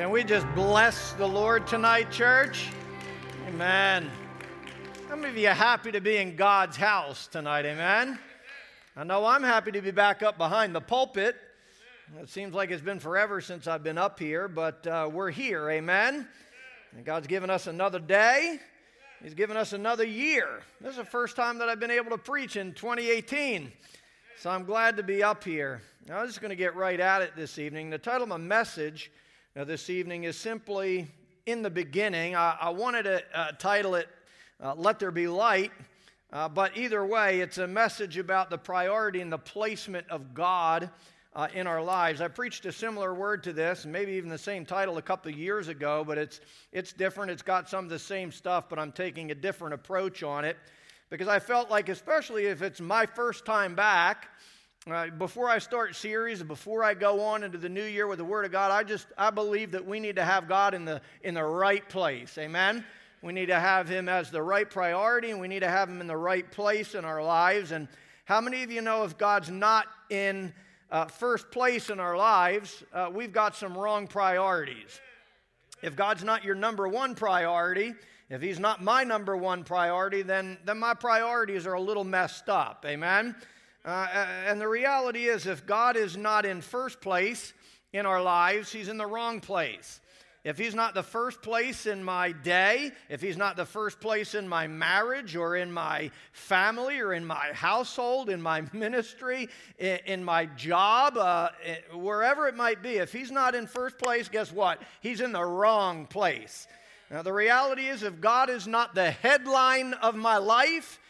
Can we just bless the Lord tonight, church? Amen. How many of you are happy to be in God's house tonight? Amen. I know I'm happy to be back up behind the pulpit. It seems like it's been forever since I've been up here, but uh, we're here. Amen. And God's given us another day. He's given us another year. This is the first time that I've been able to preach in 2018. So I'm glad to be up here. Now, I'm just going to get right at it this evening. The title of my message uh, this evening is simply In the Beginning. I, I wanted to uh, title it uh, Let There Be Light, uh, but either way, it's a message about the priority and the placement of God uh, in our lives. I preached a similar word to this, maybe even the same title a couple of years ago, but it's, it's different. It's got some of the same stuff, but I'm taking a different approach on it because I felt like, especially if it's my first time back, uh, before I start series, before I go on into the new year with the Word of God, I just I believe that we need to have God in the in the right place. Amen. We need to have Him as the right priority, and we need to have Him in the right place in our lives. And how many of you know if God's not in uh, first place in our lives, uh, we've got some wrong priorities? If God's not your number one priority, if He's not my number one priority, then then my priorities are a little messed up. Amen. Uh, and the reality is, if God is not in first place in our lives, He's in the wrong place. If He's not the first place in my day, if He's not the first place in my marriage or in my family or in my household, in my ministry, in, in my job, uh, wherever it might be, if He's not in first place, guess what? He's in the wrong place. Now, the reality is, if God is not the headline of my life,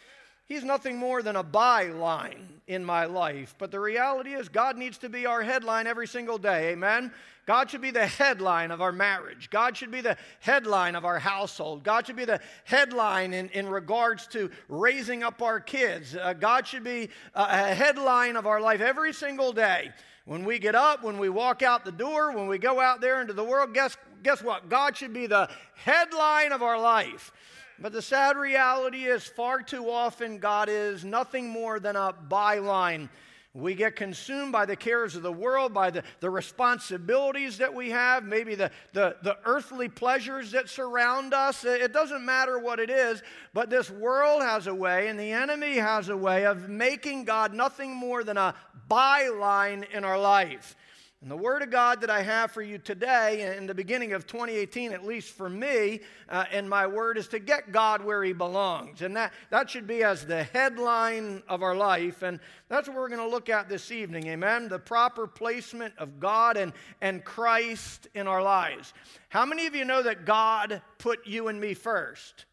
He's nothing more than a byline in my life. But the reality is, God needs to be our headline every single day. Amen? God should be the headline of our marriage. God should be the headline of our household. God should be the headline in, in regards to raising up our kids. Uh, God should be a headline of our life every single day. When we get up, when we walk out the door, when we go out there into the world, guess, guess what? God should be the headline of our life. But the sad reality is, far too often, God is nothing more than a byline. We get consumed by the cares of the world, by the, the responsibilities that we have, maybe the, the, the earthly pleasures that surround us. It doesn't matter what it is, but this world has a way, and the enemy has a way of making God nothing more than a byline in our life. And the word of God that I have for you today, in the beginning of 2018, at least for me, uh, and my word is to get God where he belongs. And that, that should be as the headline of our life. And that's what we're going to look at this evening, amen? The proper placement of God and, and Christ in our lives. How many of you know that God put you and me first?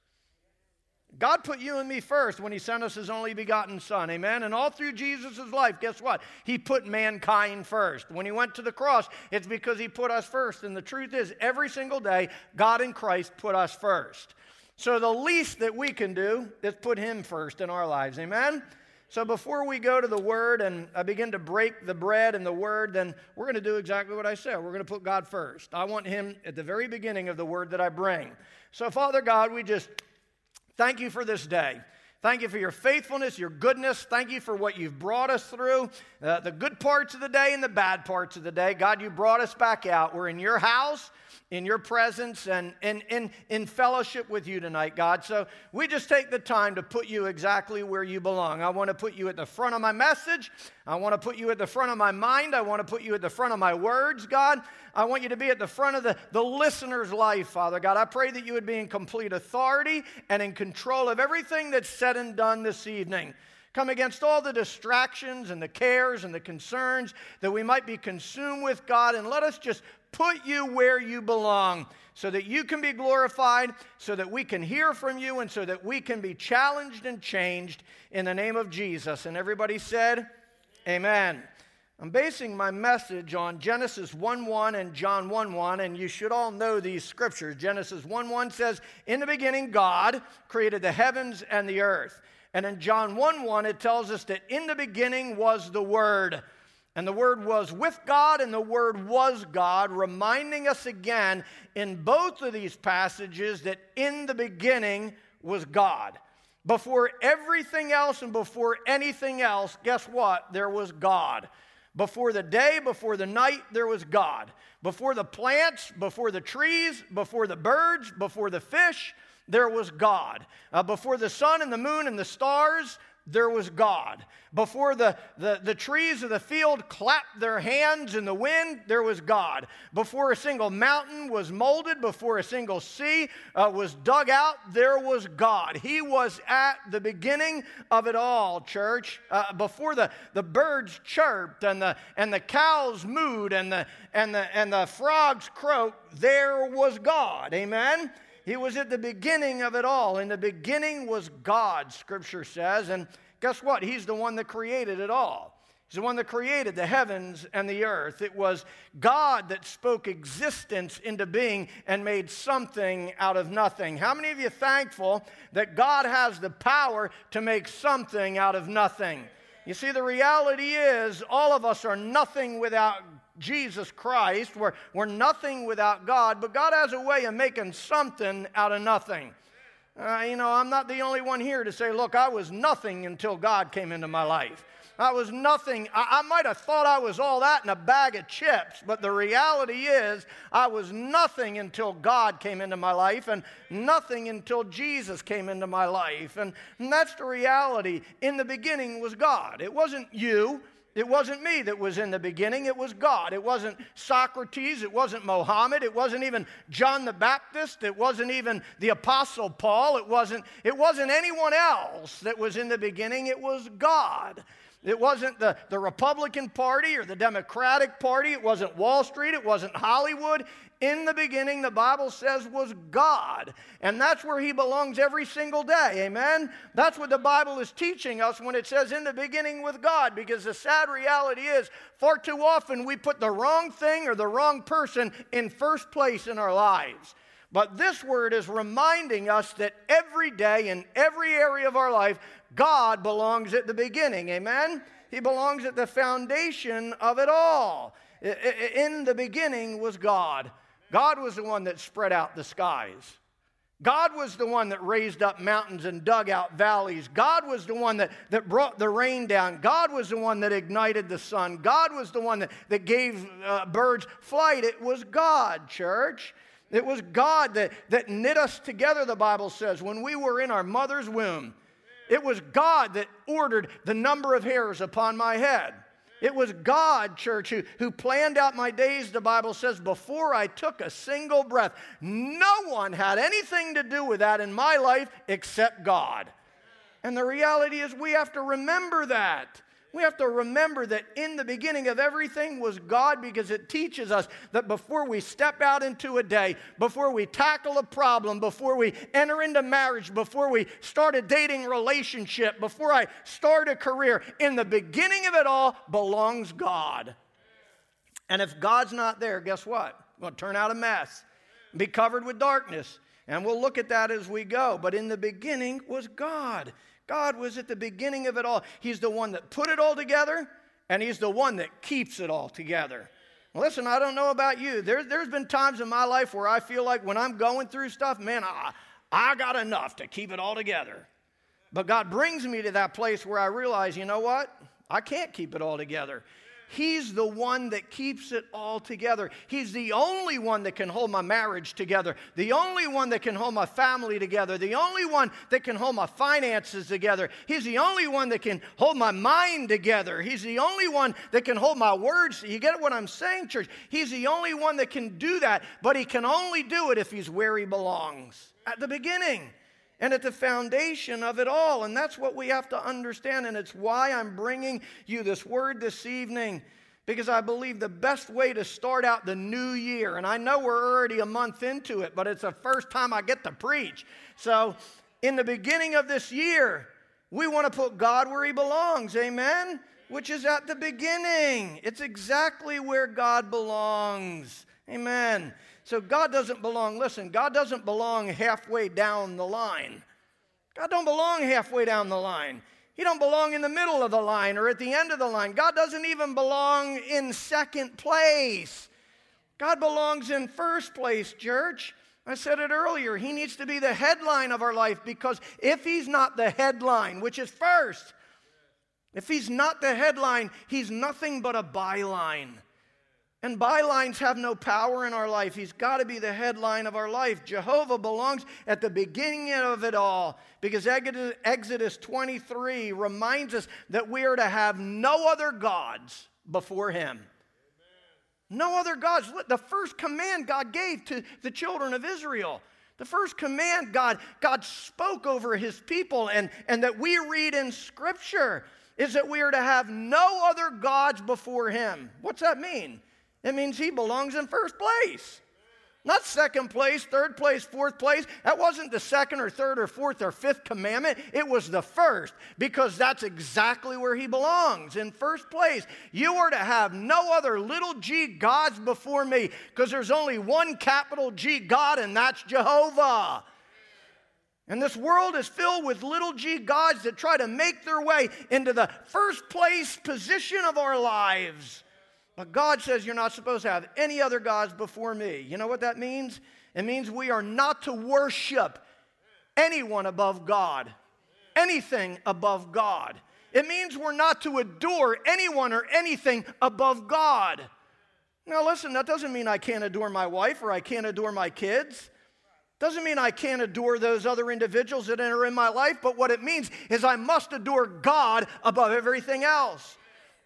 God put you and me first when He sent us His only begotten Son. Amen. And all through Jesus' life, guess what? He put mankind first. When He went to the cross, it's because He put us first. And the truth is, every single day, God in Christ put us first. So the least that we can do is put Him first in our lives. Amen. So before we go to the Word and I begin to break the bread and the Word, then we're going to do exactly what I said. We're going to put God first. I want Him at the very beginning of the Word that I bring. So, Father God, we just Thank you for this day. Thank you for your faithfulness, your goodness. Thank you for what you've brought us through, uh, the good parts of the day and the bad parts of the day. God, you brought us back out. We're in your house in your presence and in, in, in fellowship with you tonight, God. So we just take the time to put you exactly where you belong. I want to put you at the front of my message. I want to put you at the front of my mind. I want to put you at the front of my words, God. I want you to be at the front of the, the listener's life, Father God. I pray that you would be in complete authority and in control of everything that's said and done this evening. Come against all the distractions and the cares and the concerns that we might be consumed with, God, and let us just put you where you belong so that you can be glorified, so that we can hear from you, and so that we can be challenged and changed in the name of Jesus. And everybody said, Amen. I'm basing my message on Genesis 1 1 and John 1 1, and you should all know these scriptures. Genesis 1 1 says, In the beginning, God created the heavens and the earth. And in John 1 1, it tells us that in the beginning was the Word. And the Word was with God, and the Word was God, reminding us again in both of these passages that in the beginning was God. Before everything else and before anything else, guess what? There was God. Before the day, before the night, there was God. Before the plants, before the trees, before the birds, before the fish, there was God. Uh, before the sun and the moon and the stars, there was God. Before the, the, the trees of the field clapped their hands in the wind, there was God. Before a single mountain was molded, before a single sea uh, was dug out, there was God. He was at the beginning of it all, church. Uh, before the, the birds chirped and the, and the cows mooed and the, and, the, and the frogs croaked, there was God. Amen? He was at the beginning of it all. In the beginning was God, Scripture says. And guess what? He's the one that created it all. He's the one that created the heavens and the earth. It was God that spoke existence into being and made something out of nothing. How many of you thankful that God has the power to make something out of nothing? You see, the reality is all of us are nothing without Jesus Christ. We're, we're nothing without God, but God has a way of making something out of nothing. Uh, you know, I'm not the only one here to say, look, I was nothing until God came into my life. I was nothing. I, I, might have thought I was all that in a bag of chips, but the reality is I was nothing until God came into my life and nothing until Jesus came into my life. And, and that's the reality. In the beginning was God. It wasn't you, it wasn't me that was in the beginning, it was God. It wasn't Socrates, it wasn't Mohammed, it wasn't even John the Baptist, it wasn't even the apostle Paul, it wasn't it wasn't anyone else that was in the beginning, it was God. It wasn't the, the Republican Party or the Democratic Party. It wasn't Wall Street. It wasn't Hollywood. In the beginning, the Bible says, was God. And that's where He belongs every single day. Amen? That's what the Bible is teaching us when it says, in the beginning with God. Because the sad reality is, far too often we put the wrong thing or the wrong person in first place in our lives. But this word is reminding us that every day in every area of our life, God belongs at the beginning. Amen? He belongs at the foundation of it all. In the beginning was God. God was the one that spread out the skies. God was the one that raised up mountains and dug out valleys. God was the one that, that brought the rain down. God was the one that ignited the sun. God was the one that, that gave uh, birds flight. It was God, church. It was God that, that knit us together, the Bible says, when we were in our mother's womb. It was God that ordered the number of hairs upon my head. It was God, church, who, who planned out my days, the Bible says, before I took a single breath. No one had anything to do with that in my life except God. And the reality is, we have to remember that. We have to remember that in the beginning of everything was God because it teaches us that before we step out into a day, before we tackle a problem, before we enter into marriage, before we start a dating relationship, before I start a career, in the beginning of it all belongs God. And if God's not there, guess what? We'll turn out a mess, be covered with darkness. And we'll look at that as we go. But in the beginning was God. God was at the beginning of it all. He's the one that put it all together, and He's the one that keeps it all together. Listen, I don't know about you. There, there's been times in my life where I feel like when I'm going through stuff, man, I, I got enough to keep it all together. But God brings me to that place where I realize, you know what? I can't keep it all together. He's the one that keeps it all together. He's the only one that can hold my marriage together, the only one that can hold my family together, the only one that can hold my finances together. He's the only one that can hold my mind together. He's the only one that can hold my words. You get what I'm saying, church? He's the only one that can do that, but he can only do it if he's where he belongs at the beginning and at the foundation of it all. And that's what we have to understand. And it's why I'm bringing you this word this evening, because I believe the best way to start out the new year, and I know we're already a month into it, but it's the first time I get to preach. So, in the beginning of this year, we want to put God where He belongs. Amen? Which is at the beginning. It's exactly where God belongs. Amen. So God doesn't belong, listen, God doesn't belong halfway down the line. God don't belong halfway down the line. He don't belong in the middle of the line or at the end of the line. God doesn't even belong in second place. God belongs in first place, church. I said it earlier. He needs to be the headline of our life because if he's not the headline, which is first, If he's not the headline, he's nothing but a byline. And bylines have no power in our life. He's got to be the headline of our life. Jehovah belongs at the beginning of it all because Exodus 23 reminds us that we are to have no other gods before him. No other gods. The first command God gave to the children of Israel. The first command God, God spoke over his people and, and that we read in Scripture is that we are to have no other gods before him. What's that mean? It means he belongs in first place. Not second place, third place, fourth place. That wasn't the second or third or fourth or fifth commandment. It was the first because that's exactly where he belongs in first place. You are to have no other little g gods before me because there's only one capital G God and that's Jehovah. And this world is filled with little g gods that try to make their way into the first place position of our lives. But God says you're not supposed to have any other gods before me. You know what that means? It means we are not to worship anyone above God, anything above God. It means we're not to adore anyone or anything above God. Now, listen, that doesn't mean I can't adore my wife or I can't adore my kids. Doesn't mean I can't adore those other individuals that enter in my life, but what it means is I must adore God above everything else.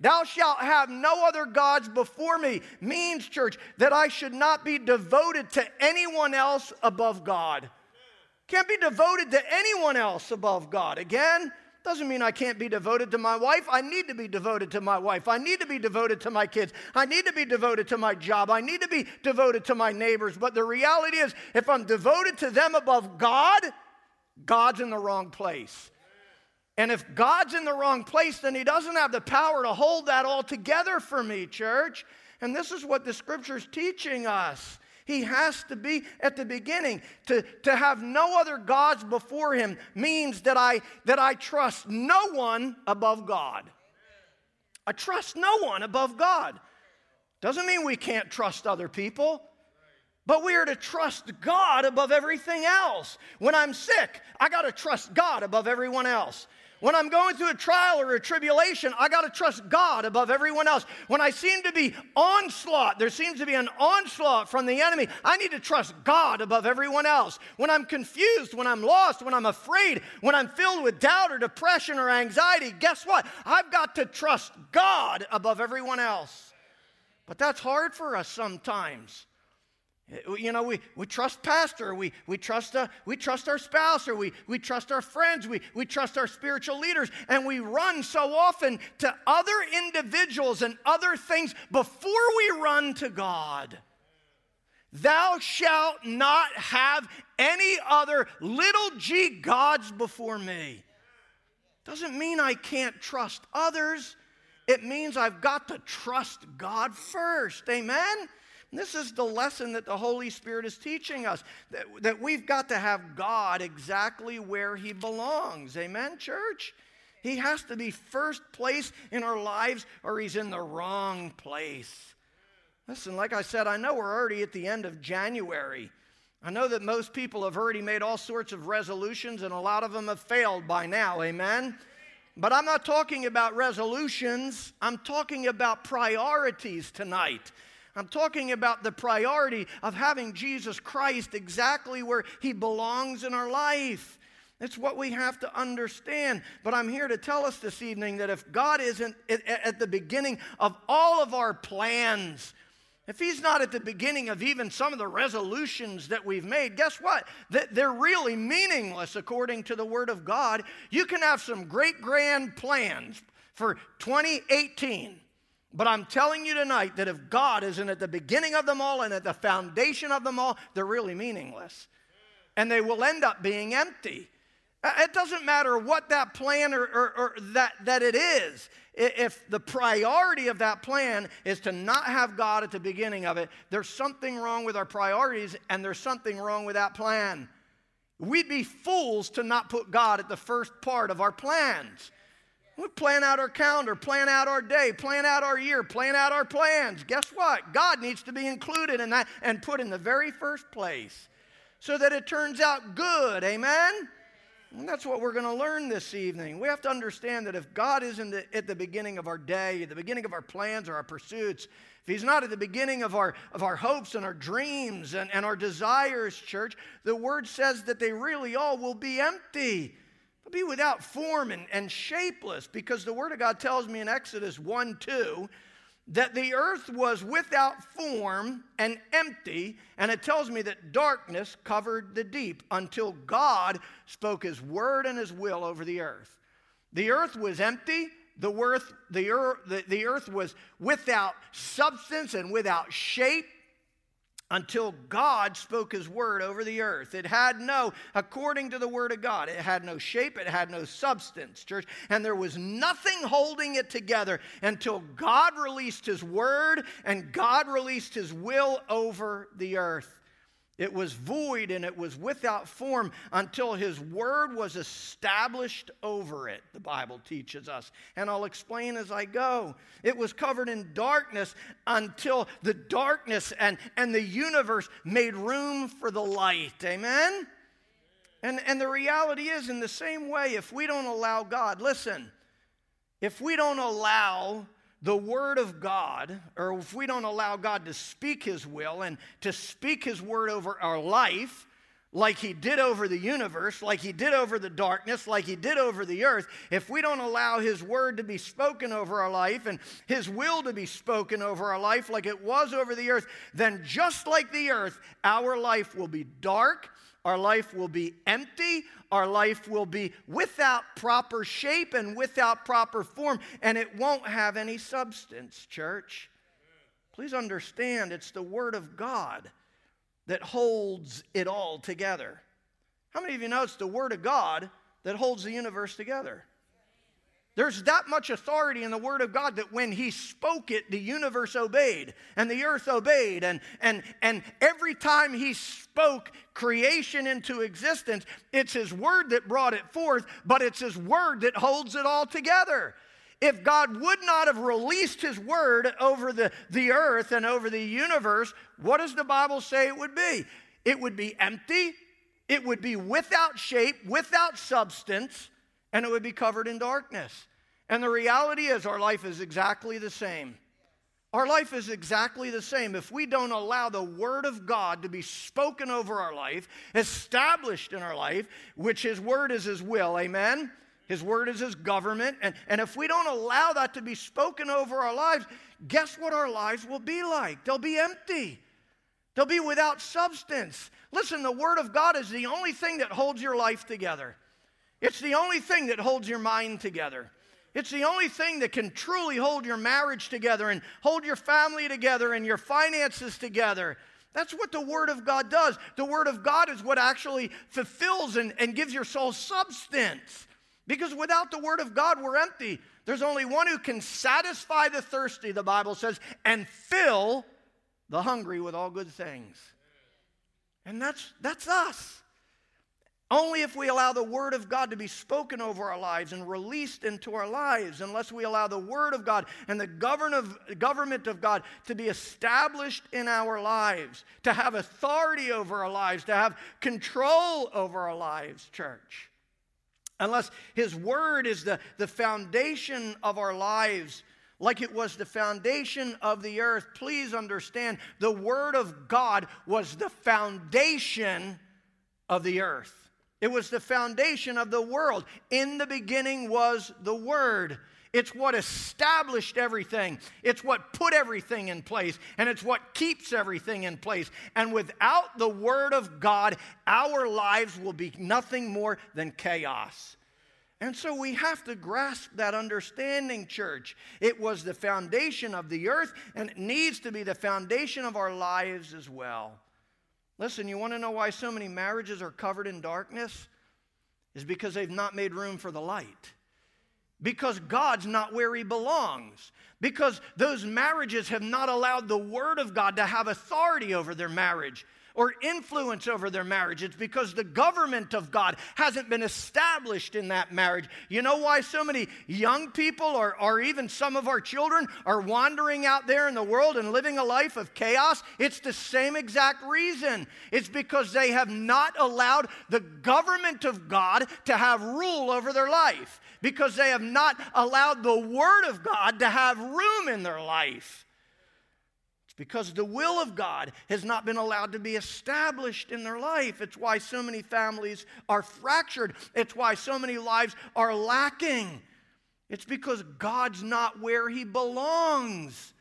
Thou shalt have no other gods before me means, church, that I should not be devoted to anyone else above God. Can't be devoted to anyone else above God. Again, doesn't mean I can't be devoted to my wife. I need to be devoted to my wife. I need to be devoted to my kids. I need to be devoted to my job. I need to be devoted to my neighbors. But the reality is, if I'm devoted to them above God, God's in the wrong place. And if God's in the wrong place, then He doesn't have the power to hold that all together for me, church. And this is what the scripture's teaching us. He has to be at the beginning. To, to have no other gods before him means that I, that I trust no one above God. I trust no one above God. Doesn't mean we can't trust other people. But we are to trust God above everything else. When I'm sick, I got to trust God above everyone else. When I'm going through a trial or a tribulation, I got to trust God above everyone else. When I seem to be onslaught, there seems to be an onslaught from the enemy, I need to trust God above everyone else. When I'm confused, when I'm lost, when I'm afraid, when I'm filled with doubt or depression or anxiety, guess what? I've got to trust God above everyone else. But that's hard for us sometimes. You know, we, we trust pastor, we, we, trust, uh, we trust our spouse, or we, we trust our friends, we, we trust our spiritual leaders, and we run so often to other individuals and other things before we run to God. Thou shalt not have any other little g gods before me. Doesn't mean I can't trust others. It means I've got to trust God first. Amen? This is the lesson that the Holy Spirit is teaching us that, that we've got to have God exactly where He belongs. Amen, church? He has to be first place in our lives or He's in the wrong place. Listen, like I said, I know we're already at the end of January. I know that most people have already made all sorts of resolutions, and a lot of them have failed by now. Amen? But I'm not talking about resolutions, I'm talking about priorities tonight. I'm talking about the priority of having Jesus Christ exactly where he belongs in our life. It's what we have to understand. But I'm here to tell us this evening that if God isn't at the beginning of all of our plans, if He's not at the beginning of even some of the resolutions that we've made, guess what? They're really meaningless according to the Word of God. You can have some great grand plans for 2018. But I'm telling you tonight that if God isn't at the beginning of them all and at the foundation of them all, they're really meaningless. And they will end up being empty. It doesn't matter what that plan or, or, or, that, that it is. If the priority of that plan is to not have God at the beginning of it, there's something wrong with our priorities and there's something wrong with that plan. We'd be fools to not put God at the first part of our plans. We plan out our calendar, plan out our day, plan out our year, plan out our plans. Guess what? God needs to be included in that and put in the very first place so that it turns out good. Amen? And that's what we're going to learn this evening. We have to understand that if God isn't at the beginning of our day, at the beginning of our plans or our pursuits, if He's not at the beginning of our, of our hopes and our dreams and, and our desires, church, the Word says that they really all will be empty. Be without form and, and shapeless because the Word of God tells me in Exodus 1 2 that the earth was without form and empty, and it tells me that darkness covered the deep until God spoke his word and his will over the earth. The earth was empty. The earth, the earth, the earth was without substance and without shape until God spoke his word over the earth. It had no, according to the word of God, it had no shape, it had no substance, church. And there was nothing holding it together until God released his word and God released his will over the earth. It was void and it was without form until his word was established over it, the Bible teaches us. And I'll explain as I go. It was covered in darkness until the darkness and, and the universe made room for the light. Amen? And, and the reality is, in the same way, if we don't allow God, listen, if we don't allow the Word of God, or if we don't allow God to speak His will and to speak His Word over our life, like He did over the universe, like He did over the darkness, like He did over the earth, if we don't allow His Word to be spoken over our life and His will to be spoken over our life like it was over the earth, then just like the earth, our life will be dark our life will be empty. Our life will be without proper shape and without proper form, and it won't have any substance, church. Please understand, it's the Word of God that holds it all together. How many of you know it's the Word of God that holds the universe together? There's that much authority in the Word of God that when He spoke it, the universe obeyed and the earth obeyed. And, and, and every time He spoke creation into existence, it's His Word that brought it forth, but it's His Word that holds it all together. If God would not have released His Word over the, the earth and over the universe, what does the Bible say it would be? It would be empty, it would be without shape, without substance and it would be covered in darkness. And the reality is, our life is exactly the same. Our life is exactly the same. If we don't allow the Word of God to be spoken over our life, established in our life, which His Word is His will, amen? His Word is His government. And, and if we don't allow that to be spoken over our lives, guess what our lives will be like? They'll be empty, they'll be without substance. Listen, the Word of God is the only thing that holds your life together. It's the only thing that holds your mind together. It's the only thing that can truly hold your marriage together and hold your family together and your finances together. That's what the Word of God does. The Word of God is what actually fulfills and, and gives your soul substance. Because without the Word of God, we're empty. There's only one who can satisfy the thirsty, the Bible says, and fill the hungry with all good things. And that's, that's us. Only if we allow the Word of God to be spoken over our lives and released into our lives, unless we allow the Word of God and the govern of, government of God to be established in our lives, to have authority over our lives, to have control over our lives, church. Unless His Word is the, the foundation of our lives, like it was the foundation of the earth, please understand the Word of God was the foundation of the earth. It was the foundation of the world. In the beginning was the Word. It's what established everything. It's what put everything in place. And it's what keeps everything in place. And without the Word of God, our lives will be nothing more than chaos. And so we have to grasp that understanding, church. It was the foundation of the earth, and it needs to be the foundation of our lives as well. Listen, you want to know why so many marriages are covered in darkness? Is because they've not made room for the light. Because God's not where He belongs. Because those marriages have not allowed the Word of God to have authority over their marriage. Or influence over their marriage. It's because the government of God hasn't been established in that marriage. You know why so many young people, or, or even some of our children, are wandering out there in the world and living a life of chaos? It's the same exact reason. It's because they have not allowed the government of God to have rule over their life, because they have not allowed the Word of God to have room in their life because the will of God has not been allowed to be established in their life. It's why so many families are fractured, it's why so many lives are lacking. It's because God's not where He belongs.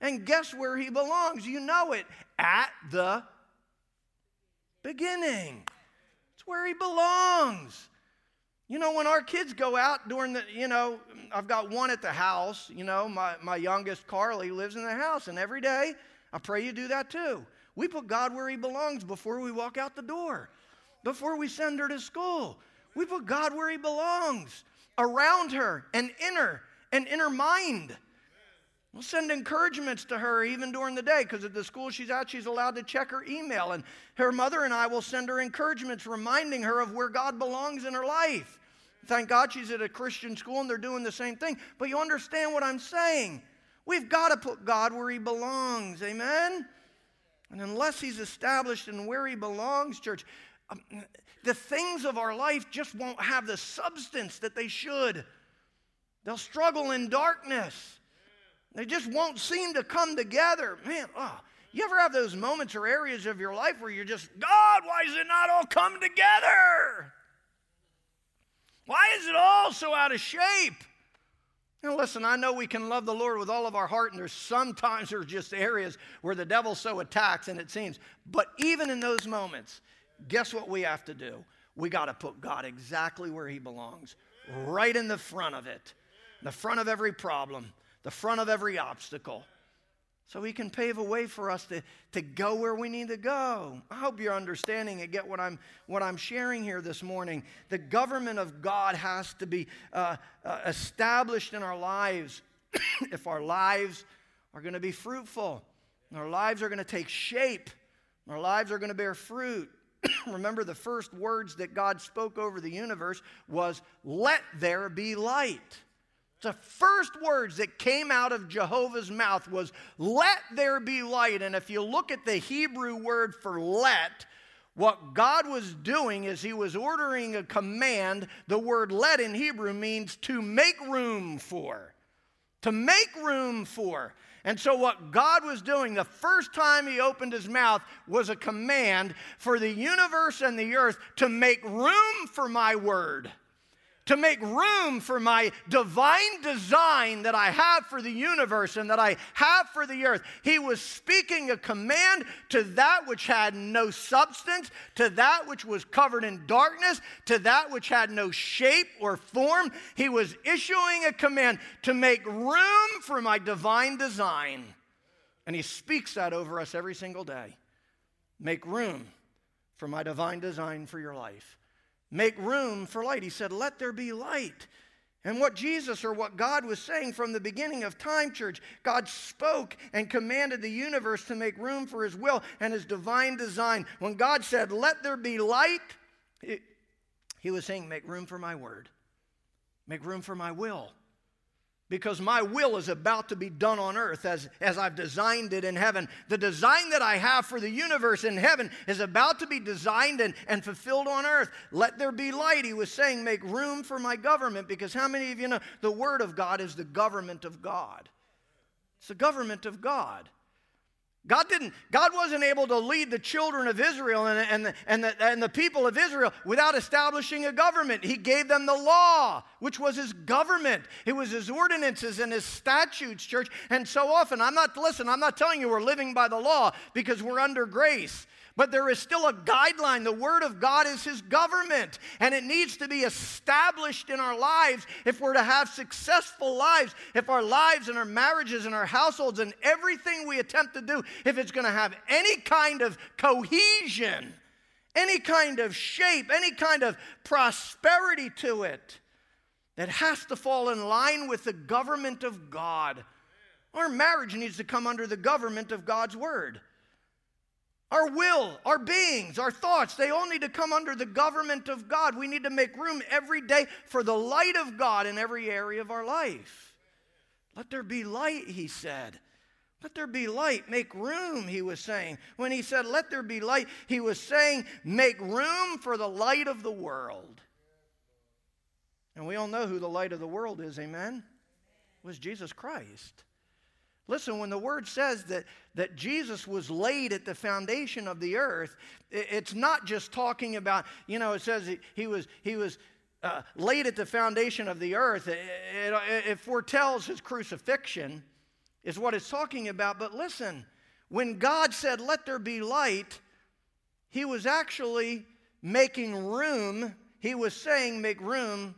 And guess where He belongs? You know it at the beginning. It's where He belongs. You know, when our kids go out during the, you know, I've got one at the house, you know, my, my youngest Carly lives in the house, and every day I pray you do that too. We put God where He belongs before we walk out the door, before we send her to school. We put God where He belongs, around her and in her and in her mind. We'll send encouragements to her even during the day because at the school she's at, she's allowed to check her email. And her mother and I will send her encouragements reminding her of where God belongs in her life. Thank God she's at a Christian school and they're doing the same thing. But you understand what I'm saying. We've got to put God where he belongs. Amen? And unless he's established in where he belongs, church, um, the things of our life just won't have the substance that they should. They'll struggle in darkness. They just won't seem to come together. Man, oh, you ever have those moments or areas of your life where you're just, God, why does it not all come together? Why is it all so out of shape? Now, listen, I know we can love the Lord with all of our heart, and there's sometimes there's just areas where the devil so attacks, and it seems. But even in those moments, guess what we have to do? We got to put God exactly where he belongs, right in the front of it, the front of every problem the front of every obstacle so he can pave a way for us to, to go where we need to go. I hope you're understanding and get what I'm, what I'm sharing here this morning. The government of God has to be uh, uh, established in our lives if our lives are going to be fruitful, our lives are going to take shape, our lives are going to bear fruit. Remember, the first words that God spoke over the universe was, Let there be light. The first words that came out of Jehovah's mouth was, Let there be light. And if you look at the Hebrew word for let, what God was doing is He was ordering a command. The word let in Hebrew means to make room for. To make room for. And so, what God was doing the first time He opened His mouth was a command for the universe and the earth to make room for my word to make room for my divine design that I have for the universe and that I have for the earth. He was speaking a command to that which had no substance, to that which was covered in darkness, to that which had no shape or form. He was issuing a command to make room for my divine design. And he speaks that over us every single day. Make room for my divine design for your life. Make room for light. He said, Let there be light. And what Jesus or what God was saying from the beginning of time, church, God spoke and commanded the universe to make room for his will and his divine design. When God said, Let there be light, he was saying, Make room for my word, make room for my will because my will is about to be done on earth as, as I've designed it in heaven. The design that I have for the universe in heaven is about to be designed and, and fulfilled on earth. Let there be light. He was saying, make room for my government because how many of you know the Word of God is the government of God? It's the government of God. God didn't, God wasn't able to lead the children of Israel and, and, the, and, the, and the people of Israel without establishing a government. He gave them the law, which was his government. It was his ordinances and his statutes, church. And so often, I'm not, listen, I'm not telling you we're living by the law because we're under grace. But there is still a guideline. The Word of God is His government, and it needs to be established in our lives if we're to have successful lives, if our lives and our marriages and our households and everything we attempt to do, if it's going to have any kind of cohesion, any kind of shape, any kind of prosperity to it. It has to fall in line with the government of God. Our marriage needs to come under the government of God's Word. Our will, our beings, our thoughts, they all need to come under the government of God. We need to make room every day for the light of God in every area of our life. Let there be light, he said. Let there be light. Make room, he was saying. When he said, Let there be light, he was saying, Make room for the light of the world. And we all know who the light of the world is, amen? It was Jesus Christ. Listen, when the word says that, that Jesus was laid at the foundation of the earth, it's not just talking about, you know, it says he was, he was uh, laid at the foundation of the earth. It, it, it foretells his crucifixion, is what it's talking about. But listen, when God said, let there be light, he was actually making room. He was saying, make room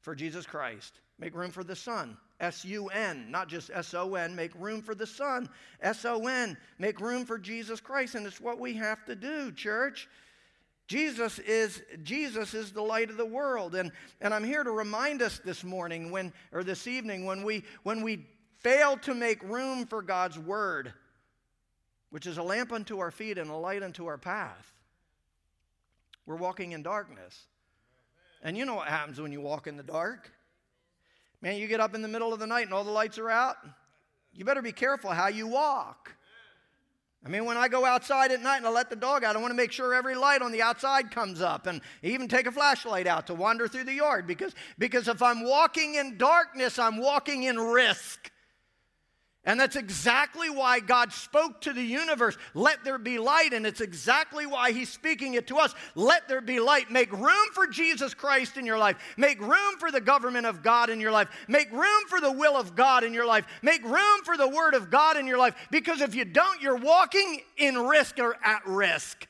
for Jesus Christ, make room for the Son. S U N, not just S O N. Make room for the Son. S O N. Make room for Jesus Christ. And it's what we have to do, church. Jesus is, Jesus is the light of the world. And, and I'm here to remind us this morning when, or this evening when we, when we fail to make room for God's word, which is a lamp unto our feet and a light unto our path, we're walking in darkness. And you know what happens when you walk in the dark? Man, you get up in the middle of the night and all the lights are out. You better be careful how you walk. I mean, when I go outside at night and I let the dog out, I want to make sure every light on the outside comes up and even take a flashlight out to wander through the yard because, because if I'm walking in darkness, I'm walking in risk. And that's exactly why God spoke to the universe, let there be light. And it's exactly why He's speaking it to us, let there be light. Make room for Jesus Christ in your life. Make room for the government of God in your life. Make room for the will of God in your life. Make room for the Word of God in your life. Because if you don't, you're walking in risk or at risk.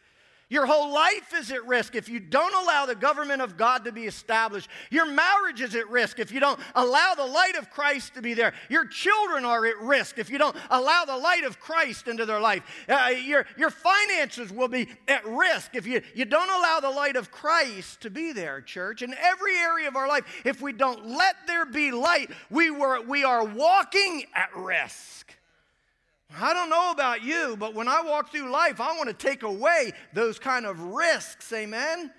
Your whole life is at risk if you don't allow the government of God to be established. Your marriage is at risk if you don't allow the light of Christ to be there. Your children are at risk if you don't allow the light of Christ into their life. Uh, your, your finances will be at risk if you, you don't allow the light of Christ to be there, church. In every area of our life, if we don't let there be light, we, were, we are walking at risk. I don't know about you, but when I walk through life, I want to take away those kind of risks. Amen?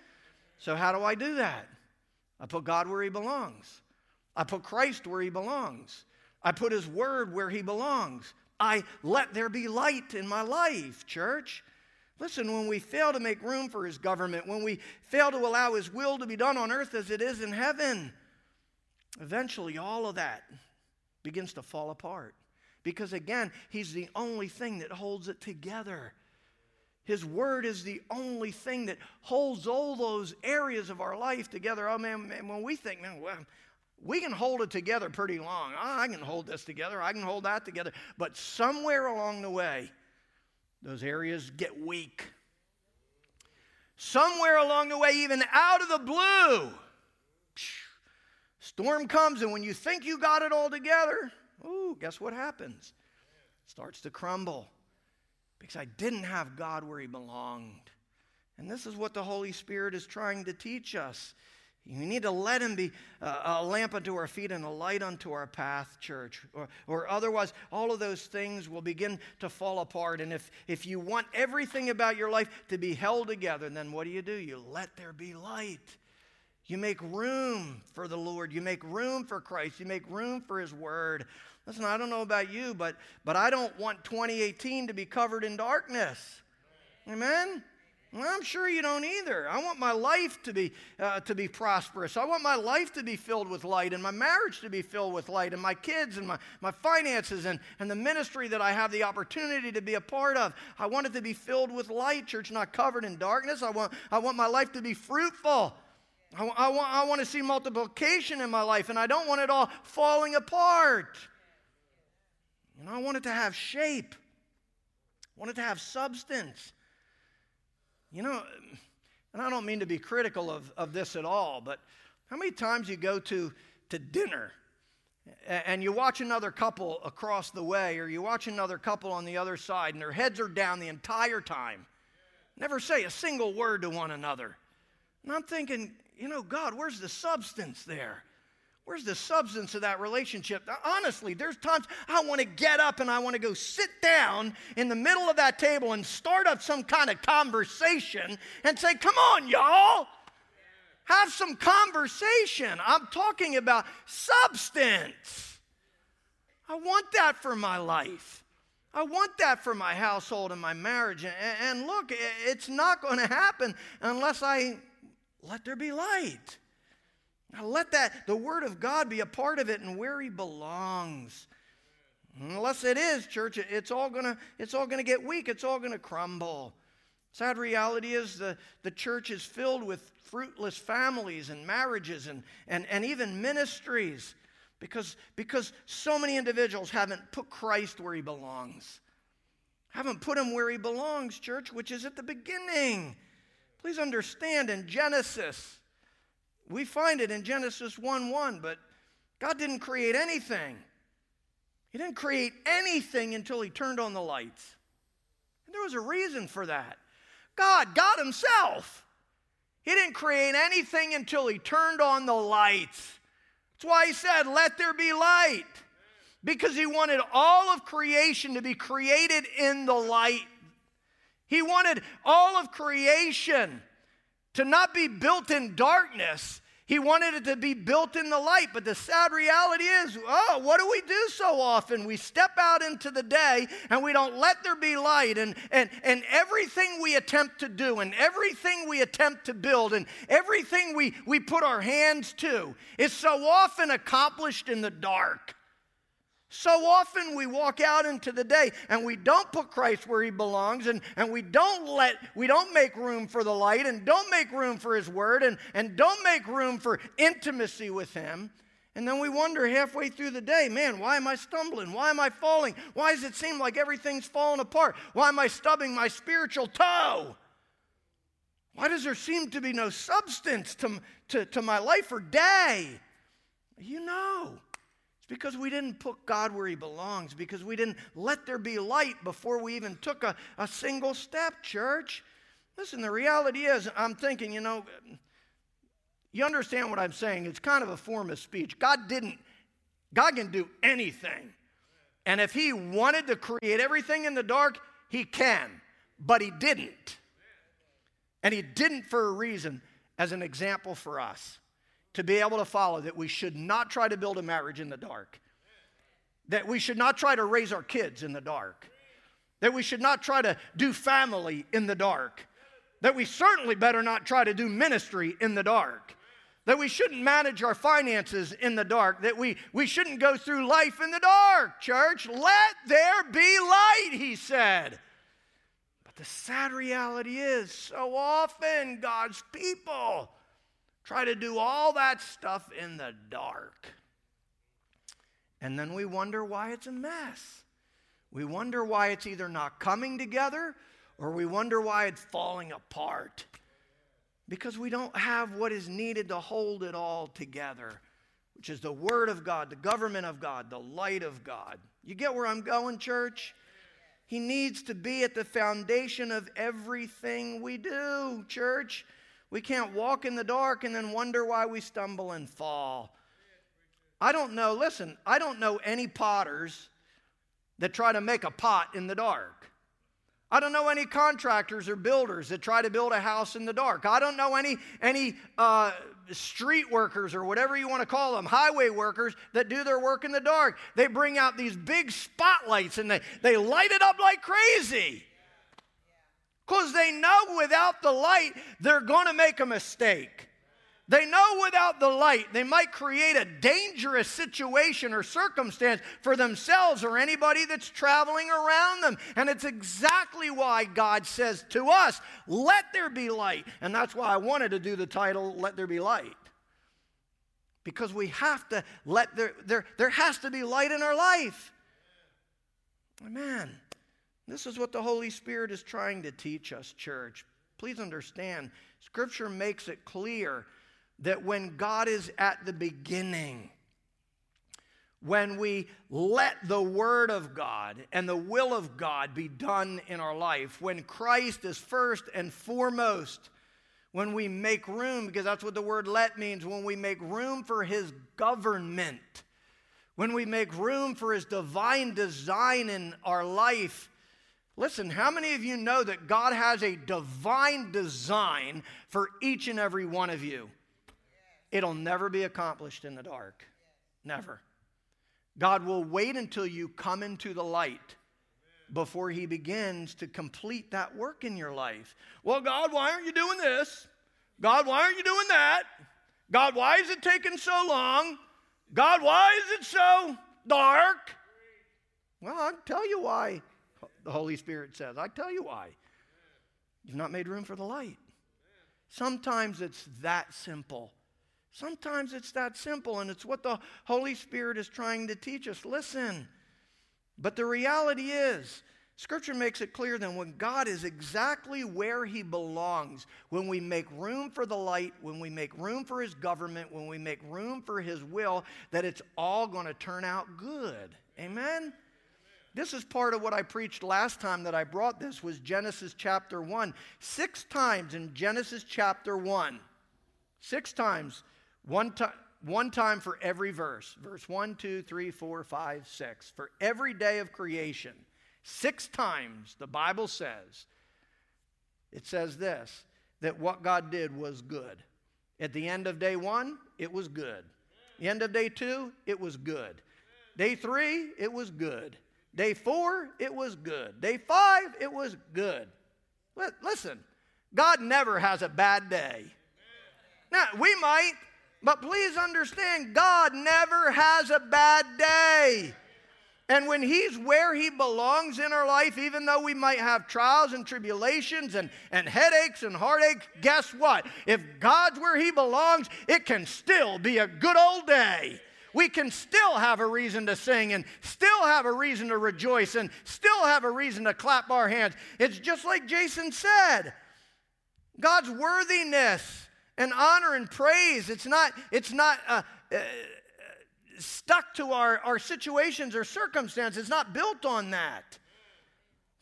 So, how do I do that? I put God where He belongs, I put Christ where He belongs, I put His Word where He belongs. I let there be light in my life, church. Listen, when we fail to make room for His government, when we fail to allow His will to be done on earth as it is in heaven, eventually all of that begins to fall apart. Because again, He's the only thing that holds it together. His word is the only thing that holds all those areas of our life together. Oh man, man when we think, man, well, we can hold it together pretty long. Oh, I can hold this together. I can hold that together. But somewhere along the way, those areas get weak. Somewhere along the way, even out of the blue, storm comes, and when you think you got it all together, Ooh, guess what happens? Starts to crumble because I didn't have God where He belonged. And this is what the Holy Spirit is trying to teach us. You need to let Him be a lamp unto our feet and a light unto our path, church. Or, or otherwise, all of those things will begin to fall apart. And if, if you want everything about your life to be held together, then what do you do? You let there be light. You make room for the Lord. You make room for Christ. You make room for His Word. Listen, I don't know about you, but, but I don't want 2018 to be covered in darkness. Amen? I'm sure you don't either. I want my life to be, uh, to be prosperous. I want my life to be filled with light and my marriage to be filled with light and my kids and my, my finances and, and the ministry that I have the opportunity to be a part of. I want it to be filled with light, church, not covered in darkness. I want, I want my life to be fruitful. I, I, want, I want to see multiplication in my life and I don't want it all falling apart. You know, I want it to have shape. I want it to have substance. You know, and I don't mean to be critical of, of this at all, but how many times you go to, to dinner and you watch another couple across the way or you watch another couple on the other side and their heads are down the entire time, never say a single word to one another. And I'm thinking, you know, God, where's the substance there? Where's the substance of that relationship? Honestly, there's times I want to get up and I want to go sit down in the middle of that table and start up some kind of conversation and say, Come on, y'all. Have some conversation. I'm talking about substance. I want that for my life. I want that for my household and my marriage. And, look, it's not going to happen unless I let there be light. Now let that, the Word of God, be a part of it and where He belongs. Unless it is, church, it's all gonna, it's all gonna get weak, it's all gonna crumble. Sad reality is the, the church is filled with fruitless families and marriages and, and, and even ministries because, because so many individuals haven't put Christ where he belongs. Haven't put him where he belongs, church, which is at the beginning. Please understand in Genesis, we find it in Genesis 1 1, but God didn't create anything. He didn't create anything until He turned on the lights. And there was a reason for that. God, God Himself, He didn't create anything until He turned on the lights. That's why He said, Let there be light. Because He wanted all of creation to be created in the light. He wanted all of creation to not be built in darkness, he wanted it to be built in the light, but the sad reality is, oh, what do we do so often? We step out into the day and we don't let there be light, and, and, and everything we attempt to do, and everything we attempt to build, and everything we, we put our hands to is so often accomplished in the dark. So often we walk out into the day and we don't put Christ where he belongs and, and we don't let we don't make room for the light and don't make room for his word and, and don't make room for intimacy with him. And then we wonder halfway through the day, man, why am I stumbling? Why am I falling? Why does it seem like everything's falling apart? Why am I stubbing my spiritual toe? Why does there seem to be no substance to, to, to my life or day? You know because we didn't put God where He belongs, because we didn't let there be light before we even took a, a single step, church. Listen, the reality is, I'm thinking, you know, you understand what I'm saying. It's kind of a form of speech. God didn't, God can do anything. And if He wanted to create everything in the dark, He can, but He didn't. And He didn't for a reason, as an example for us to be able to follow that we should not try to build a marriage in the dark, that we should not try to raise our kids in the dark, that we should not try to do family in the dark, that we certainly better not try to do ministry in the dark. That we shouldn't manage our finances in the dark, that we, we shouldn't go through life in the dark, church. Let there be light, he said. But the sad reality is, so often God's people Try to do all that stuff in the dark. And then we wonder why it's a mess. We wonder why it's either not coming together or we wonder why it's falling apart. Because we don't have what is needed to hold it all together, which is the Word of God, the government of God, the light of God. You get where I'm going, church? He needs to be at the foundation of everything we do, church. We can't walk in the dark and then wonder why we stumble and fall. I don't know, listen, I don't know any potters that try to make a pot in the dark. I don't know any contractors or builders that try to build a house in the dark. I don't know any, any uh, street workers or whatever you want to call them, highway workers that do their work in the dark. They bring out these big spotlights and they, they light it up like crazy because they know without the light, they're going to make a mistake. They know without the light, they might create a dangerous situation or circumstance for themselves or anybody that's traveling around them. And it's exactly why God says to us, Let there be light. And that's why I wanted to do the title, Let There Be Light. Because we have to let there, there, there has to be light in our life. Amen. This is what the Holy Spirit is trying to teach us, church. Please understand, Scripture makes it clear that when God is at the beginning, when we let the Word of God and the will of God be done in our life, when Christ is first and foremost, when we make room, because that's what the word let means, when we make room for his government, when we make room for his divine design in our life. Listen, how many of you know that God has a divine design for each and every one of you? It'll never be accomplished in the dark. Never. God will wait until you come into the light before he begins to complete that work in your life. Well, God, why aren't you doing this? God, why aren't you doing that? God, why is it taking so long? God, why is it so dark? Well, I'll tell you why, the Holy Spirit says. I tell you why. You've not made room for the light. Sometimes it's that simple. Sometimes it's that simple, and it's what the Holy Spirit is trying to teach us. Listen, but the reality is, Scripture makes it clear then when God is exactly where He belongs, when we make room for the light, when we make room for His government, when we make room for His will, that it's all going to turn out good. Amen? This is part of what I preached last time that I brought this was Genesis chapter 1. Six times in Genesis chapter 1. Six times. One time one time for every verse. Verse 1 2 3 4 5 6 for every day of creation. Six times the bible says it says this that what god did was good. At the end of day one it was good. The end of day two it was good. Day three it was good day four it was good day five it was good listen god never has a bad day now we might but please understand, God never has a bad day. And when He's where He belongs in our life, even though we might have trials and tribulations and, and headaches and heartaches, guess what? If God's where He belongs, it can still be a good old day. We can still have a reason to sing and still have a reason to rejoice and still have a reason to clap our hands. It's just like Jason said God's worthiness and honor and praise. It's not, it's not uh, uh, stuck to our, our situations or circumstances. It's not built on that.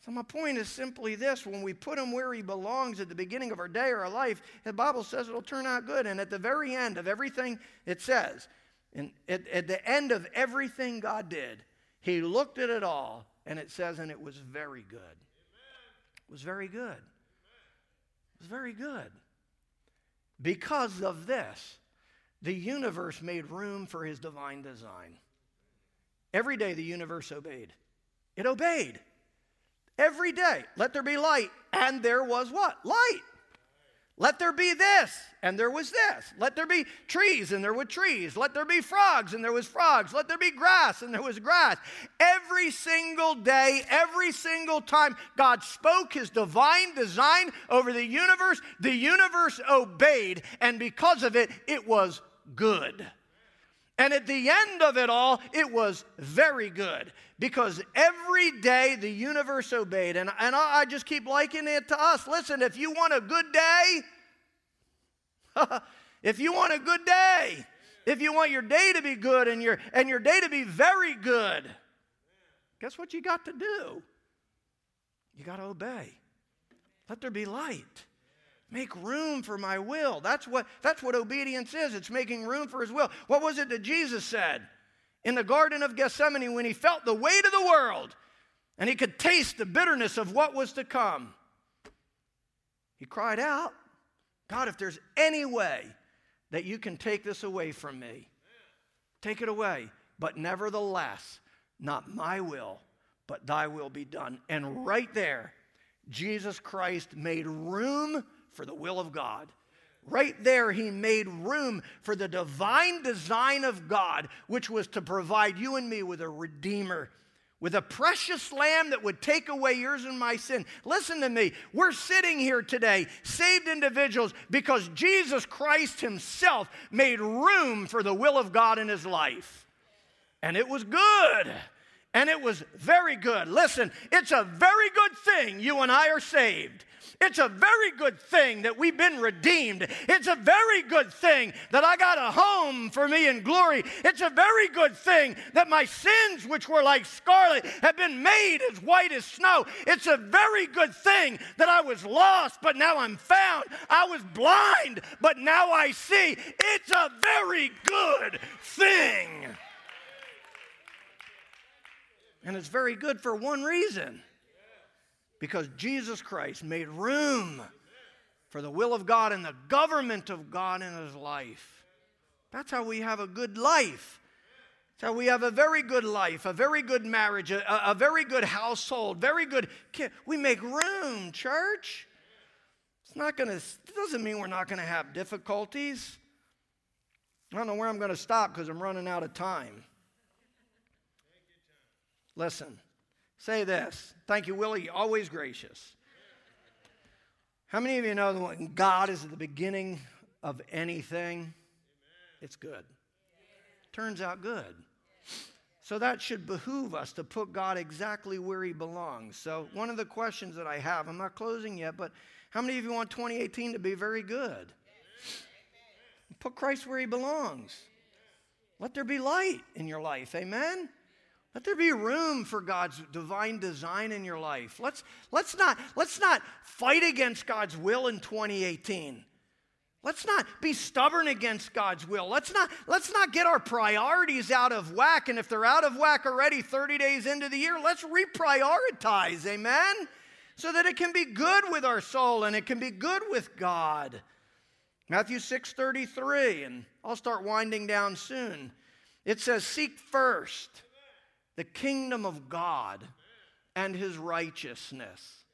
So, my point is simply this when we put him where he belongs at the beginning of our day or our life, the Bible says it'll turn out good. And at the very end of everything it says, and at, at the end of everything God did, he looked at it all, and it says, and it was very good. It was very good. It was very good. Because of this, the universe made room for his divine design. Every day the universe obeyed. It obeyed. Every day. Let there be light. And there was what? Light. Let there be this, and there was this. Let there be trees, and there were trees. Let there be frogs, and there was frogs. Let there be grass, and there was grass. Every single day, every single time God spoke his divine design over the universe, the universe obeyed, and because of it, it was good. And at the end of it all, it was very good because every day the universe obeyed. And, and I just keep likening it to us. Listen, if you want a good day, if you want a good day, if you want your day to be good and your, and your day to be very good, guess what you got to do? You got to obey. Let there be light. Make room for my will. That's what, that's what obedience is. It's making room for his will. What was it that Jesus said? in the Garden of Gethsemane when he felt the weight of the world and he could taste the bitterness of what was to come. He cried out, God, if there's any way that you can take this away from me, take it away. But nevertheless, not my will, but thy will be done. And right there, Jesus Christ made room for the will of God. Right there, he made room for the divine design of God, which was to provide you and me with a redeemer, with a precious lamb that would take away yours and my sin. Listen to me. We're sitting here today, saved individuals, because Jesus Christ himself made room for the will of God in his life. And it was good. and it was very good. Listen, it's a very good thing you and I are saved. It's a very good thing that we've been redeemed. It's a very good thing that I got a home for me in glory. It's a very good thing that my sins, which were like scarlet, have been made as white as snow. It's a very good thing that I was lost, but now I'm found. I was blind, but now I see. It's a very good thing. And it's very good for one reason because Jesus Christ made room for the will of God and the government of God in his life. That's how we have a good life. That's how we have a very good life, a very good marriage, a, a very good household, very good kid. We make room, church. It's not going to, it doesn't mean we're not going to have difficulties. I don't know where I'm going to stop because I'm running out of time. Listen, say this. Thank you, Willie. Always gracious. How many of you know that when God is at the beginning of anything, it's good? Turns out good. So that should behoove us to put God exactly where he belongs. So, one of the questions that I have, I'm not closing yet, but how many of you want 2018 to be very good? Put Christ where he belongs. Let there be light in your life. Amen? Let there be room for God's divine design in your life. Let's, let's, not, let's not fight against God's will in 2018. Let's not be stubborn against God's will. Let's not, let's not get our priorities out of whack. And if they're out of whack already 30 days into the year, let's reprioritize, amen? So that it can be good with our soul and it can be good with God. Matthew 6:33, and I'll start winding down soon. It says, Seek first the kingdom of God and his righteousness.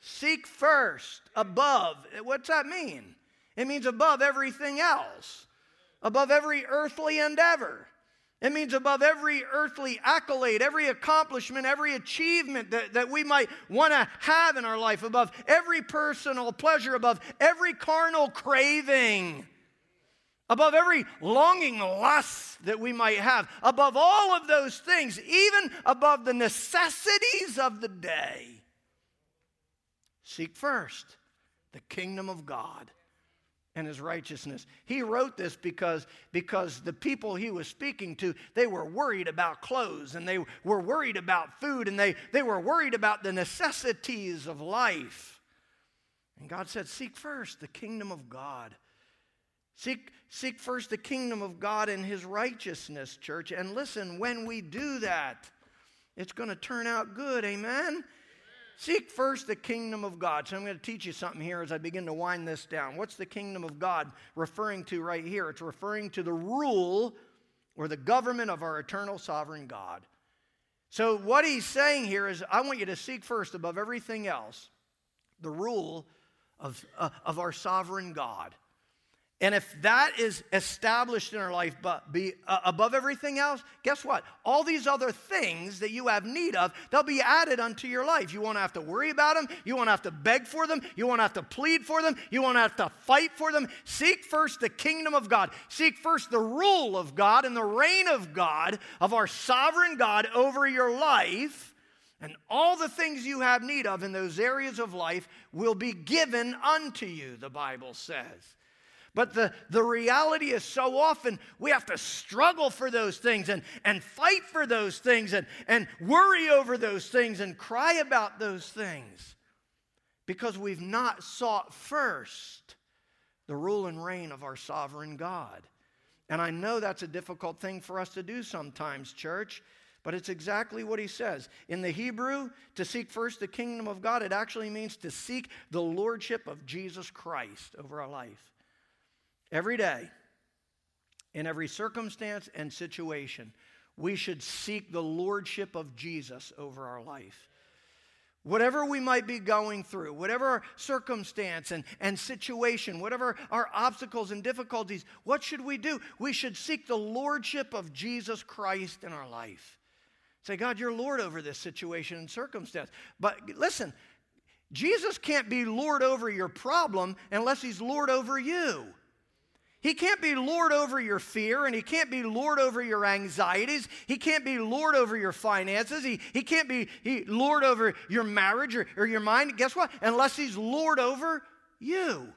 Seek first above. What's that mean? It means above everything else, above every earthly endeavor. It means above every earthly accolade, every accomplishment, every achievement that, that we might want to have in our life, above every personal pleasure, above every carnal craving above every longing lust that we might have, above all of those things, even above the necessities of the day. Seek first the kingdom of God and his righteousness. He wrote this because, because the people he was speaking to, they were worried about clothes and they were worried about food and they, they were worried about the necessities of life. And God said, Seek first the kingdom of God Seek, seek first the kingdom of God and his righteousness, church. And listen, when we do that, it's going to turn out good. Amen? Amen? Seek first the kingdom of God. So I'm going to teach you something here as I begin to wind this down. What's the kingdom of God referring to right here? It's referring to the rule or the government of our eternal sovereign God. So, what he's saying here is, I want you to seek first, above everything else, the rule of, uh, of our sovereign God. And if that is established in our life but be uh, above everything else, guess what? All these other things that you have need of, they'll be added unto your life. You won't have to worry about them. You won't have to beg for them. You won't have to plead for them. You won't have to fight for them. Seek first the kingdom of God. Seek first the rule of God and the reign of God, of our sovereign God over your life. And all the things you have need of in those areas of life will be given unto you, the Bible says. But the, the reality is so often we have to struggle for those things and, and fight for those things and, and worry over those things and cry about those things because we've not sought first the rule and reign of our sovereign God. And I know that's a difficult thing for us to do sometimes, church, but it's exactly what he says. In the Hebrew, to seek first the kingdom of God, it actually means to seek the lordship of Jesus Christ over our life. Every day, in every circumstance and situation, we should seek the lordship of Jesus over our life. Whatever we might be going through, whatever circumstance and, and situation, whatever our obstacles and difficulties, what should we do? We should seek the lordship of Jesus Christ in our life. Say, God, you're Lord over this situation and circumstance. But listen, Jesus can't be Lord over your problem unless he's Lord over you. He can't be Lord over your fear, and He can't be Lord over your anxieties. He can't be Lord over your finances. He, he can't be he, Lord over your marriage or, or your mind. Guess what? Unless He's Lord over you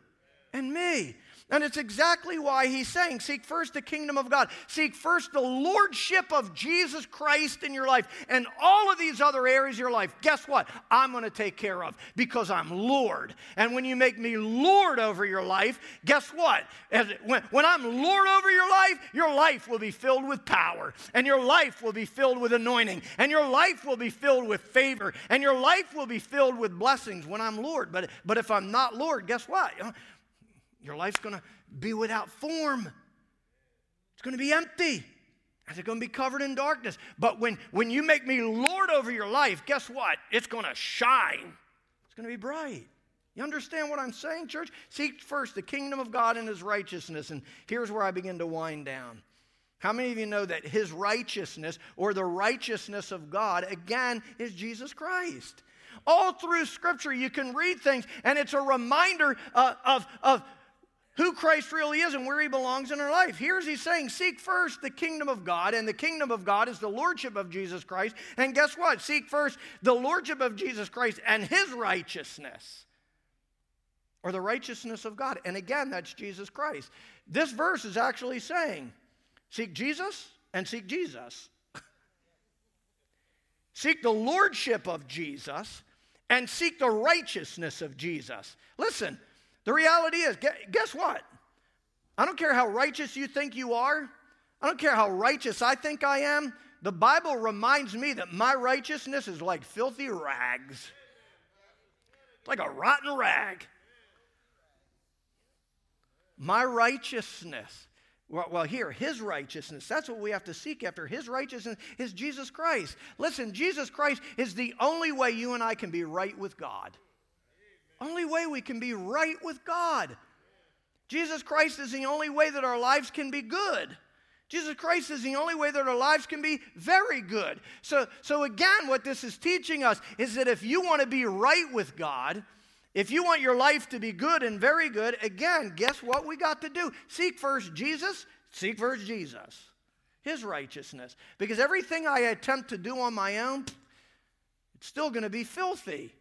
and me. And it's exactly why he's saying, Seek first the kingdom of God. Seek first the lordship of Jesus Christ in your life. And all of these other areas of your life, guess what? I'm going to take care of because I'm Lord. And when you make me Lord over your life, guess what? As, when, when I'm Lord over your life, your life will be filled with power. And your life will be filled with anointing. And your life will be filled with favor. And your life will be filled with blessings when I'm Lord. But, but if I'm not Lord, guess what? Your life's going to be without form. It's going to be empty. And it's going to be covered in darkness. But when, when you make me Lord over your life, guess what? It's going to shine. It's going to be bright. You understand what I'm saying, church? Seek first the kingdom of God and his righteousness. And here's where I begin to wind down. How many of you know that his righteousness or the righteousness of God, again, is Jesus Christ? All through Scripture, you can read things, and it's a reminder uh, of, of who Christ really is and where he belongs in our life. Here's he saying, Seek first the kingdom of God, and the kingdom of God is the lordship of Jesus Christ. And guess what? Seek first the lordship of Jesus Christ and his righteousness, or the righteousness of God. And again, that's Jesus Christ. This verse is actually saying, Seek Jesus and seek Jesus. seek the lordship of Jesus and seek the righteousness of Jesus. Listen, the reality is, guess what? I don't care how righteous you think you are. I don't care how righteous I think I am. The Bible reminds me that my righteousness is like filthy rags, it's like a rotten rag. My righteousness, well, well, here, his righteousness, that's what we have to seek after. His righteousness is Jesus Christ. Listen, Jesus Christ is the only way you and I can be right with God. Only way we can be right with God. Jesus Christ is the only way that our lives can be good. Jesus Christ is the only way that our lives can be very good. So, so again, what this is teaching us is that if you want to be right with God, if you want your life to be good and very good, again, guess what we got to do? Seek first Jesus, seek first Jesus, his righteousness. Because everything I attempt to do on my own, it's still going to be filthy.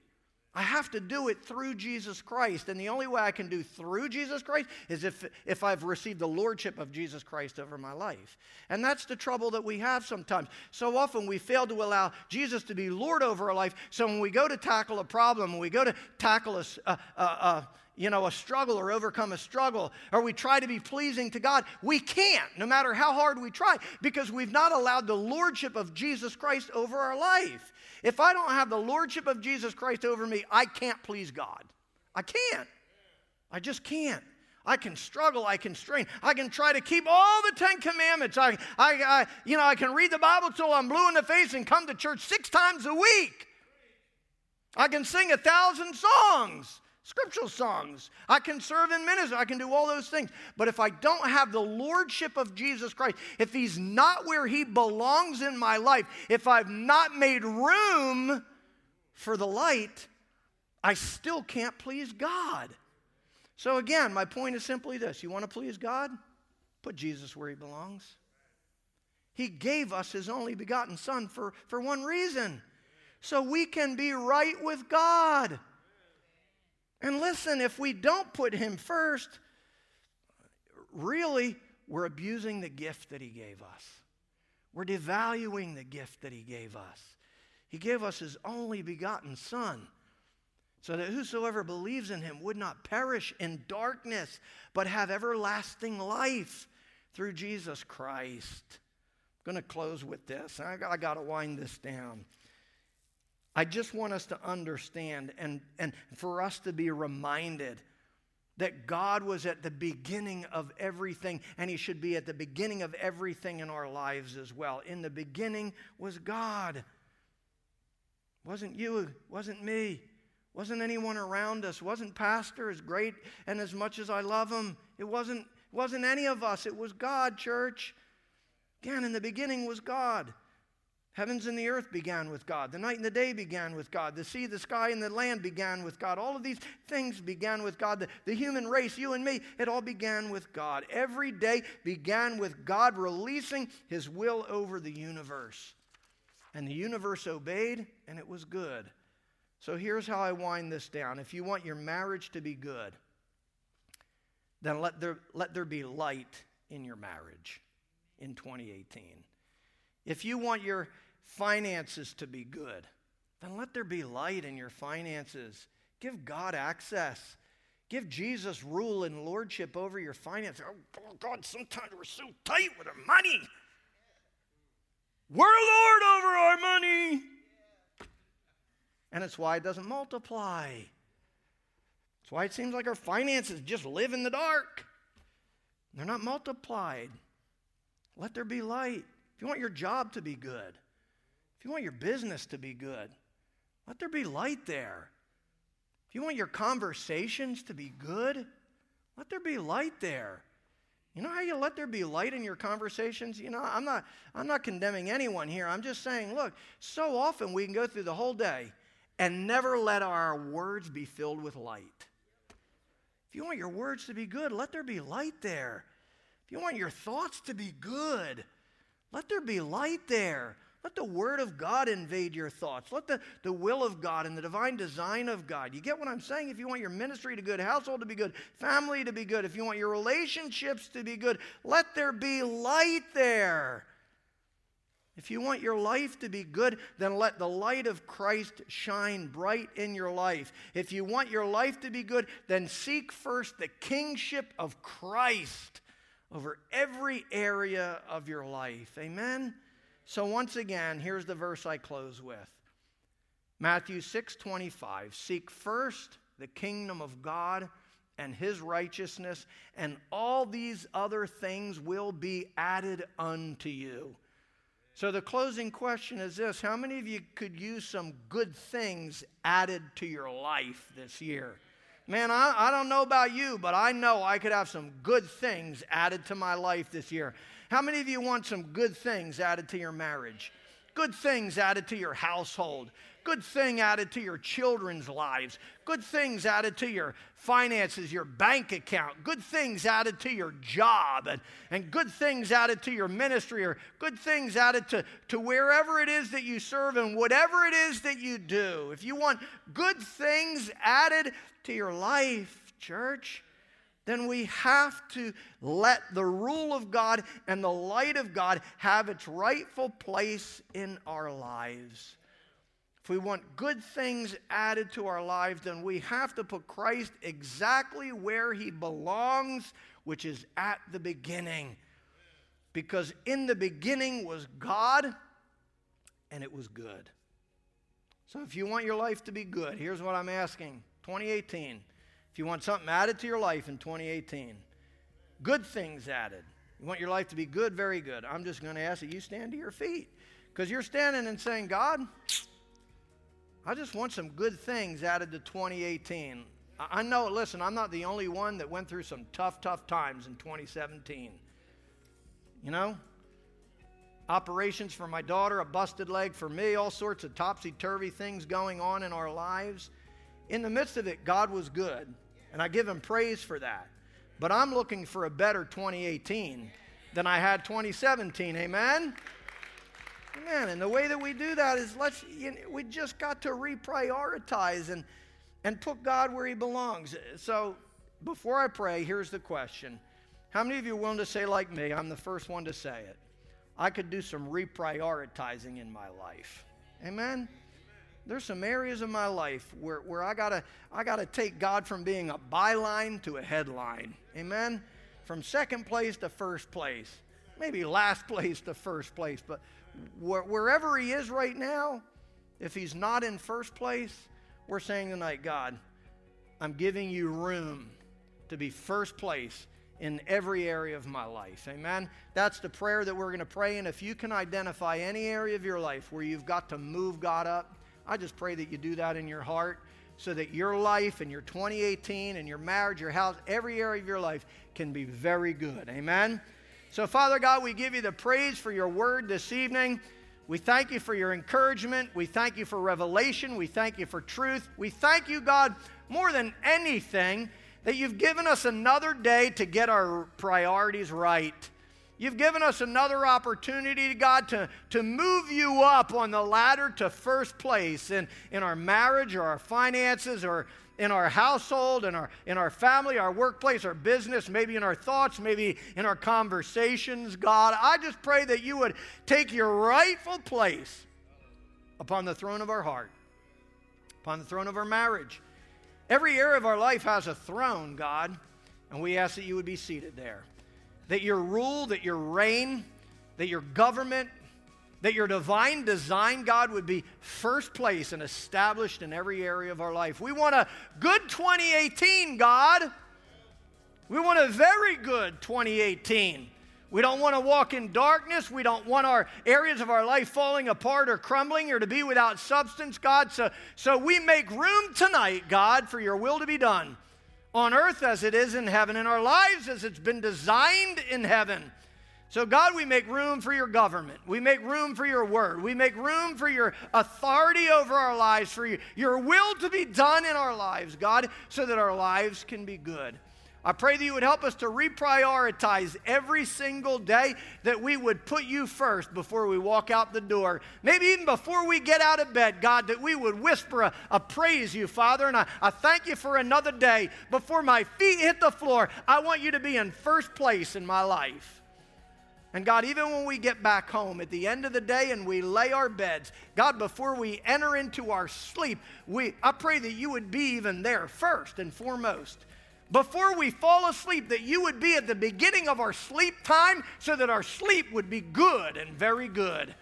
I have to do it through Jesus Christ. And the only way I can do through Jesus Christ is if, if I've received the lordship of Jesus Christ over my life. And that's the trouble that we have sometimes. So often we fail to allow Jesus to be Lord over our life. So when we go to tackle a problem, when we go to tackle a, a, a, a you know, a struggle or overcome a struggle, or we try to be pleasing to God, we can't, no matter how hard we try, because we've not allowed the lordship of Jesus Christ over our life. If I don't have the lordship of Jesus Christ over me, I can't please God. I can't. I just can't. I can struggle, I can strain, I can try to keep all the Ten Commandments. I, I, I, you know, I can read the Bible till I'm blue in the face and come to church six times a week. I can sing a thousand songs scriptural songs. I can serve in ministry. I can do all those things. But if I don't have the lordship of Jesus Christ, if he's not where he belongs in my life, if I've not made room for the light, I still can't please God. So again, my point is simply this you want to please God? Put Jesus where he belongs. He gave us his only begotten Son for, for one reason so we can be right with God. And listen, if we don't put him first, really, we're abusing the gift that he gave us. We're devaluing the gift that he gave us. He gave us his only begotten Son, so that whosoever believes in him would not perish in darkness, but have everlasting life through Jesus Christ. I'm going to close with this. I, got to wind this down. I just want us to understand and, and for us to be reminded that God was at the beginning of everything, and He should be at the beginning of everything in our lives as well. In the beginning was God. Wasn't you, wasn't me, wasn't anyone around us, wasn't Pastor as great and as much as I love him. It wasn't, wasn't any of us, it was God, church. Again, in the beginning was God. Heavens and the earth began with God. The night and the day began with God. The sea, the sky, and the land began with God. All of these things began with God. The, the, human race, you and me, it all began with God. Every day began with God releasing his will over the universe. And the universe obeyed, and it was good. So here's how I wind this down. If you want your marriage to be good, then let there, let there be light in your marriage in 2018. If you want your finances to be good, then let there be light in your finances. Give God access. Give Jesus rule and lordship over your finances. Oh, oh, God, sometimes we're so tight with our money. We're Lord over our money. And it's why it doesn't multiply. It's why it seems like our finances just live in the dark. They're not multiplied. Let there be light. If you want your job to be good, if you want your business to be good, let there be light there. If you want your conversations to be good, let there be light there. You know how you let there be light in your conversations? You know, I'm not, I'm not condemning anyone here. I'm just saying, look, so often we can go through the whole day and never let our words be filled with light. If you want your words to be good, let there be light there. If you want your thoughts to be good, let there be light there. Let the Word of God invade your thoughts. Let the, the will of God and the divine design of God. You get what I'm saying? If you want your ministry to good, household to be good, family to be good, if you want your relationships to be good, let there be light there. If you want your life to be good, then let the light of Christ shine bright in your life. If you want your life to be good, then seek first the kingship of Christ over every area of your life. Amen? So once again, here's the verse I close with. Matthew 6:25 Seek first the kingdom of God and his righteousness and all these other things will be added unto you. So the closing question is this, how many of you could use some good things added to your life this year? Man, I, I don't know about you, but I know I could have some good things added to my life this year. How many of you want some good things added to your marriage? Good things added to your household. Good thing added to your children's lives. Good things added to your finances, your bank account. Good things added to your job. And, and good things added to your ministry or good things added to, to wherever it is that you serve and whatever it is that you do. If you want good things added to your life, church, then we have to let the rule of God and the light of God have its rightful place in our lives. If we want good things added to our lives, then we have to put Christ exactly where he belongs, which is at the beginning. Because in the beginning was God, and it was good. So if you want your life to be good, here's what I'm asking 2018 if you want something added to your life in 2018, good things added. You want your life to be good, very good. I'm just going to ask that you stand to your feet because you're standing and saying, God, I just want some good things added to 2018. I know, listen, I'm not the only one that went through some tough, tough times in 2017. You know? Operations for my daughter, a busted leg for me, all sorts of topsy turvy things going on in our lives. In the midst of it, God was good. And I give him praise for that. But I'm looking for a better 2018 than I had 2017. Amen? Amen. And the way that we do that is let's, you know, we just got to reprioritize and, and put God where he belongs. So before I pray, here's the question How many of you are willing to say, like me, I'm the first one to say it? I could do some reprioritizing in my life. Amen? There's some areas of my life where, where I gotta I gotta take God from being a byline to a headline. Amen. From second place to first place. Maybe last place to first place. But wh- wherever he is right now, if he's not in first place, we're saying tonight, God, I'm giving you room to be first place in every area of my life. Amen. That's the prayer that we're going to pray. And if you can identify any area of your life where you've got to move God up, I just pray that you do that in your heart so that your life and your 2018 and your marriage, your house, every area of your life can be very good. Amen. So, Father God, we give you the praise for your word this evening. We thank you for your encouragement. We thank you for revelation. We thank you for truth. We thank you, God, more than anything, that you've given us another day to get our priorities right. You've given us another opportunity, God, to, to move you up on the ladder to first place in, in our marriage or our finances or in our household, in our, in our family, our workplace, our business, maybe in our thoughts, maybe in our conversations. God, I just pray that you would take your rightful place upon the throne of our heart, upon the throne of our marriage. Every area of our life has a throne, God, and we ask that you would be seated there. That your rule, that your reign, that your government, that your divine design, God, would be first place and established in every area of our life. We want a good 2018, God. We want a very good 2018. We don't want to walk in darkness. We don't want our areas of our life falling apart or crumbling or to be without substance, God. So, so we make room tonight, God, for your will to be done on earth as it is in heaven, in our lives as it's been designed in heaven. So, God, we make room for your government. We make room for your word. We make room for your authority over our lives, for your, will to be done in our lives, God, so that our lives can be good. I pray that you would help us to reprioritize every single day, that we would put you first before we walk out the door. Maybe even before we get out of bed, God, that we would whisper a, a praise you, Father. And I, I thank you for another day. Before my feet hit the floor, I want you to be in first place in my life. And God, even when we get back home at the end of the day and we lay our beds, God, before we enter into our sleep, we, I pray that you would be even there first and foremost. Before we fall asleep, that you would be at the beginning of our sleep time so that our sleep would be good and very good.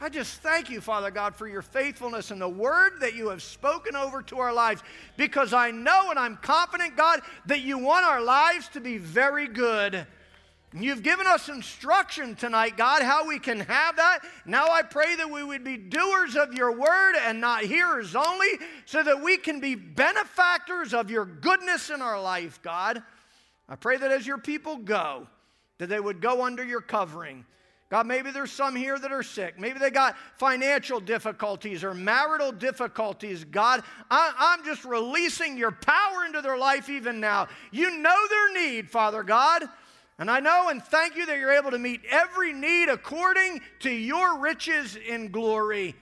I just thank you, Father God, for your faithfulness and the word that you have spoken over to our lives because I know and I'm confident, God, that you want our lives to be very good. You've given us instruction tonight, God, how we can have that. Now I pray that we would be doers of your word and not hearers only, so that we can be benefactors of your goodness in our life, God. I pray that as your people go, that they would go under your covering. God, maybe there's some here that are sick. Maybe they got financial difficulties or marital difficulties. God, I, am just releasing your power into their life even now. You know their need, Father God. And I know and thank you that you're able to meet every need according to your riches in glory.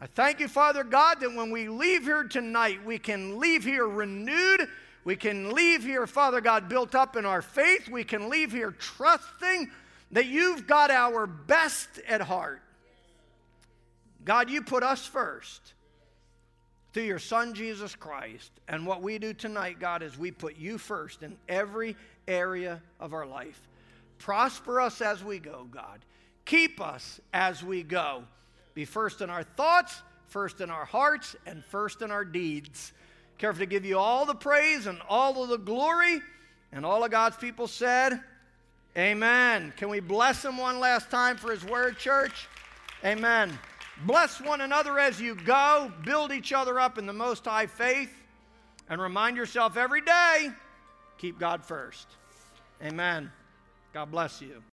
I thank you, Father God, that when we leave here tonight, we can leave here renewed. We can leave here, Father God, built up in our faith. We can leave here trusting that you've got our best at heart. God, you put us first through your Son, Jesus Christ. And what we do tonight, God, is we put you first in every area of our life. Prosper us as we go, God. Keep us as we go. Be first in our thoughts, first in our hearts, and first in our deeds. Careful to give you all the praise and all of the glory. And all of God's people said, Amen. Can we bless him one last time for his word, church? Amen. Bless one another as you go. Build each other up in the most high faith. And remind yourself every day keep God first. Amen. God bless you.